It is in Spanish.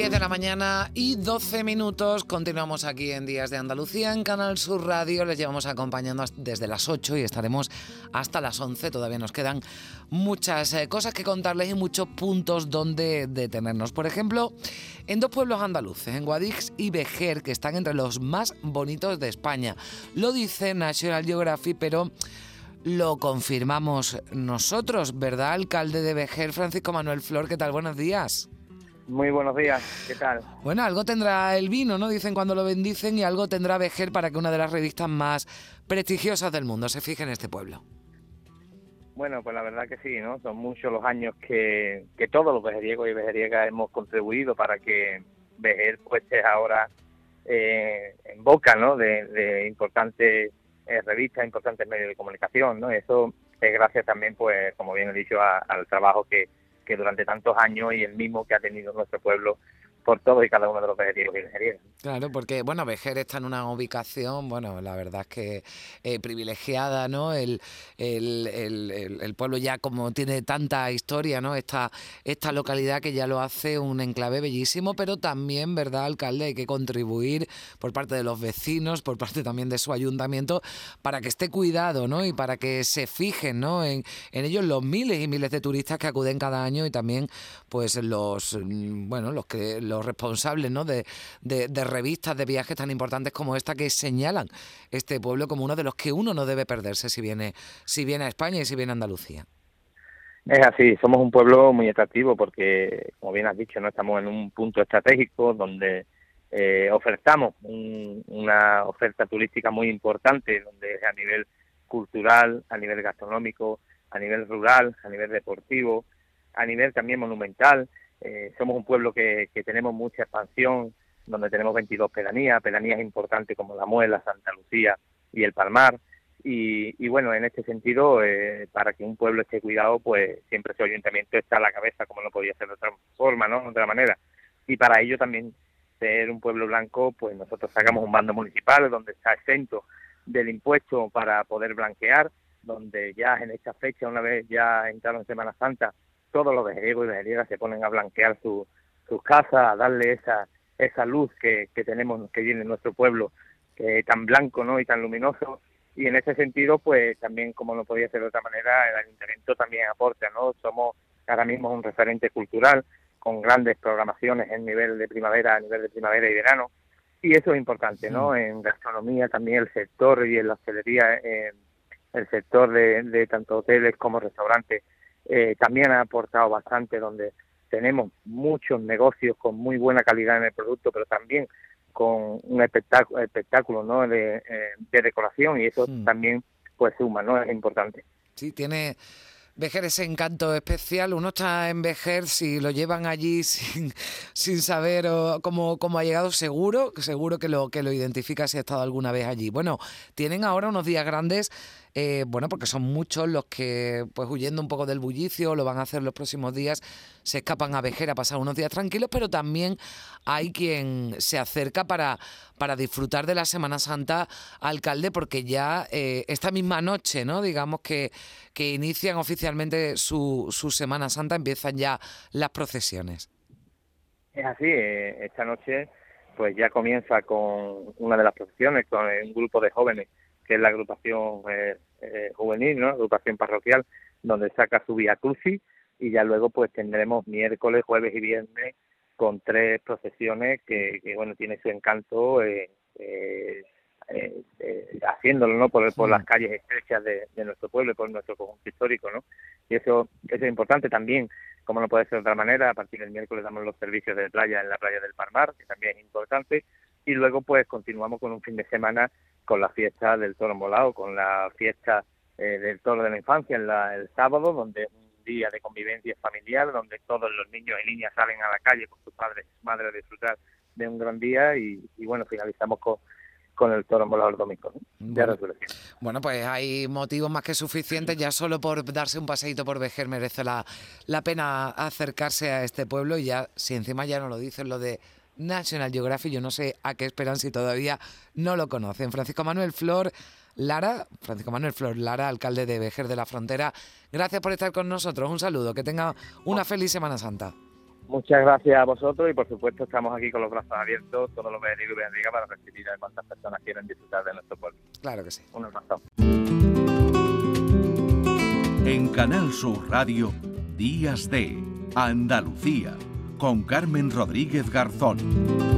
10 de la mañana y 12 minutos. Continuamos aquí en Días de Andalucía en Canal Sur Radio. Les llevamos acompañando desde las 8 y estaremos hasta las 11. Todavía nos quedan muchas eh, cosas que contarles y muchos puntos donde detenernos. Por ejemplo, en dos pueblos andaluces, en Guadix y Vejer, que están entre los más bonitos de España. Lo dice National Geographic, pero lo confirmamos nosotros, ¿verdad, alcalde de Vejer, Francisco Manuel Flor? ¿Qué tal? Buenos días. Muy buenos días, ¿qué tal? Bueno, algo tendrá el vino, ¿no? Dicen cuando lo bendicen y algo tendrá Vejer para que una de las revistas más prestigiosas del mundo se fije en este pueblo. Bueno, pues la verdad que sí, ¿no? Son muchos los años que, que todos los vejeriegos y vejeriegas hemos contribuido para que Vejer pues esté ahora eh, en boca, ¿no? De, importantes eh, revistas, importantes medios de comunicación, ¿no? Eso es gracias también, pues, como bien he dicho, al trabajo que, que durante tantos años y el mismo que ha tenido nuestro pueblo por todo y cada uno de los vejerieros y vejerieras. Claro, porque, bueno, Vejer está en una ubicación, bueno, la verdad es que eh, privilegiada, ¿no? El, el, el, pueblo ya como tiene tanta historia, ¿no? Esta, esta localidad que ya lo hace un enclave bellísimo, pero también, ¿verdad, alcalde? Hay que contribuir por parte de los vecinos, por parte también de su ayuntamiento, para que esté cuidado, ¿no? Y para que se fijen, ¿no? En, en ellos los miles y miles de turistas que acuden cada año y también, pues, los, mm, bueno, los que los responsables ¿no? de, de, revistas de viajes tan importantes como esta que señalan este pueblo como uno de los que uno no debe perderse si viene, si viene a España y si viene a Andalucía. Es así, somos un pueblo muy atractivo porque, como bien has dicho, no estamos en un punto estratégico donde eh, ofertamos una oferta turística muy importante, donde a nivel cultural, a nivel gastronómico, a nivel rural, a nivel deportivo, a nivel también monumental, eh, somos un pueblo que, tenemos mucha expansión, donde tenemos 22 pedanías, pedanías importantes como La Muela, Santa Lucía y El Palmar. Y, bueno, en este sentido, eh, para que un pueblo esté cuidado, pues siempre su ayuntamiento está a la cabeza, como no podía ser de otra forma, ¿no? De otra manera. Y para ello también ser un pueblo blanco, pues nosotros sacamos un bando municipal donde está exento del impuesto para poder blanquear, donde ya en esta fecha, una vez ya entraron en Semana Santa, todos los vejeriegos y vejeriegas se ponen a blanquear sus casas, a darle esa esa luz que, que tenemos, que viene en nuestro pueblo, que es tan blanco ¿no? y tan luminoso. Y en ese sentido, pues también, como no podía ser de otra manera, el ayuntamiento también aporta, ¿no? Somos ahora mismo un referente cultural con grandes programaciones en nivel de primavera, a nivel de primavera y verano. Y eso es importante, ¿no? En gastronomía también el sector y en la hostelería, el sector de, de tanto hoteles como restaurantes eh, también ha aportado bastante, donde tenemos muchos negocios con muy buena calidad en el producto, pero también con un espectáculo, espectáculo ¿no? de, eh, de decoración y eso también pues suma, ¿no? Es importante. Sí, tiene Vejer ese encanto especial. Uno está en Vejer si lo llevan allí sin, sin saber cómo, cómo, ha llegado, seguro, seguro que lo, que lo identifica si ha estado alguna vez allí. Bueno, tienen ahora unos días grandes eh, bueno, porque son muchos los que, pues huyendo un poco del bullicio, lo van a hacer los próximos días, se escapan a Vejer a pasar unos días tranquilos, pero también hay quien se acerca para, para disfrutar de la Semana Santa, alcalde, porque ya eh, esta misma noche, ¿no? Digamos que, que inician oficialmente su, su Semana Santa, empiezan ya las procesiones. Es así, eh, esta noche pues ya comienza con una de las procesiones, con un grupo de jóvenes que es la agrupación eh, eh, juvenil, ¿no? agrupación parroquial, donde saca su Vía Crucis y ya luego pues tendremos miércoles, jueves y viernes con tres procesiones que, bueno, tiene su encanto eh, eh, haciéndolo no por, por las calles estrechas de, nuestro pueblo por nuestro conjunto histórico no y eso, eso es importante también como no puede ser de otra manera a partir del miércoles damos los servicios de playa en la playa del Parmar que también es importante y luego pues continuamos con un fin de semana con la fiesta del toro molado, con la fiesta eh, del toro de la infancia en la, el sábado, donde es un día de convivencia familiar, donde todos los niños y niñas salen a la calle con sus padres y madres a disfrutar de un gran día y, bueno, finalizamos con, con el toro molado el domingo. Bueno, pues hay motivos más que suficientes, ya solo por darse un paseíto por Vejer merece la, la pena acercarse a este pueblo y ya, si encima ya no lo dicen lo de National Geographic. Yo no sé a qué esperan si todavía no lo conocen. Francisco Manuel Flor Lara, Francisco Manuel Flor Lara, alcalde de Vejer de la Frontera, gracias por estar con nosotros. Un saludo, que tenga una feliz Semana Santa. Muchas gracias a vosotros y por supuesto estamos aquí con los brazos abiertos, todos los vecinos y vecinas para recibir a cuantas personas quieren disfrutar de nuestro pueblo. Claro que sí. Un abrazo. En Canal Sur Radio, Días de Andalucía, con Carmen Rodríguez Garzón.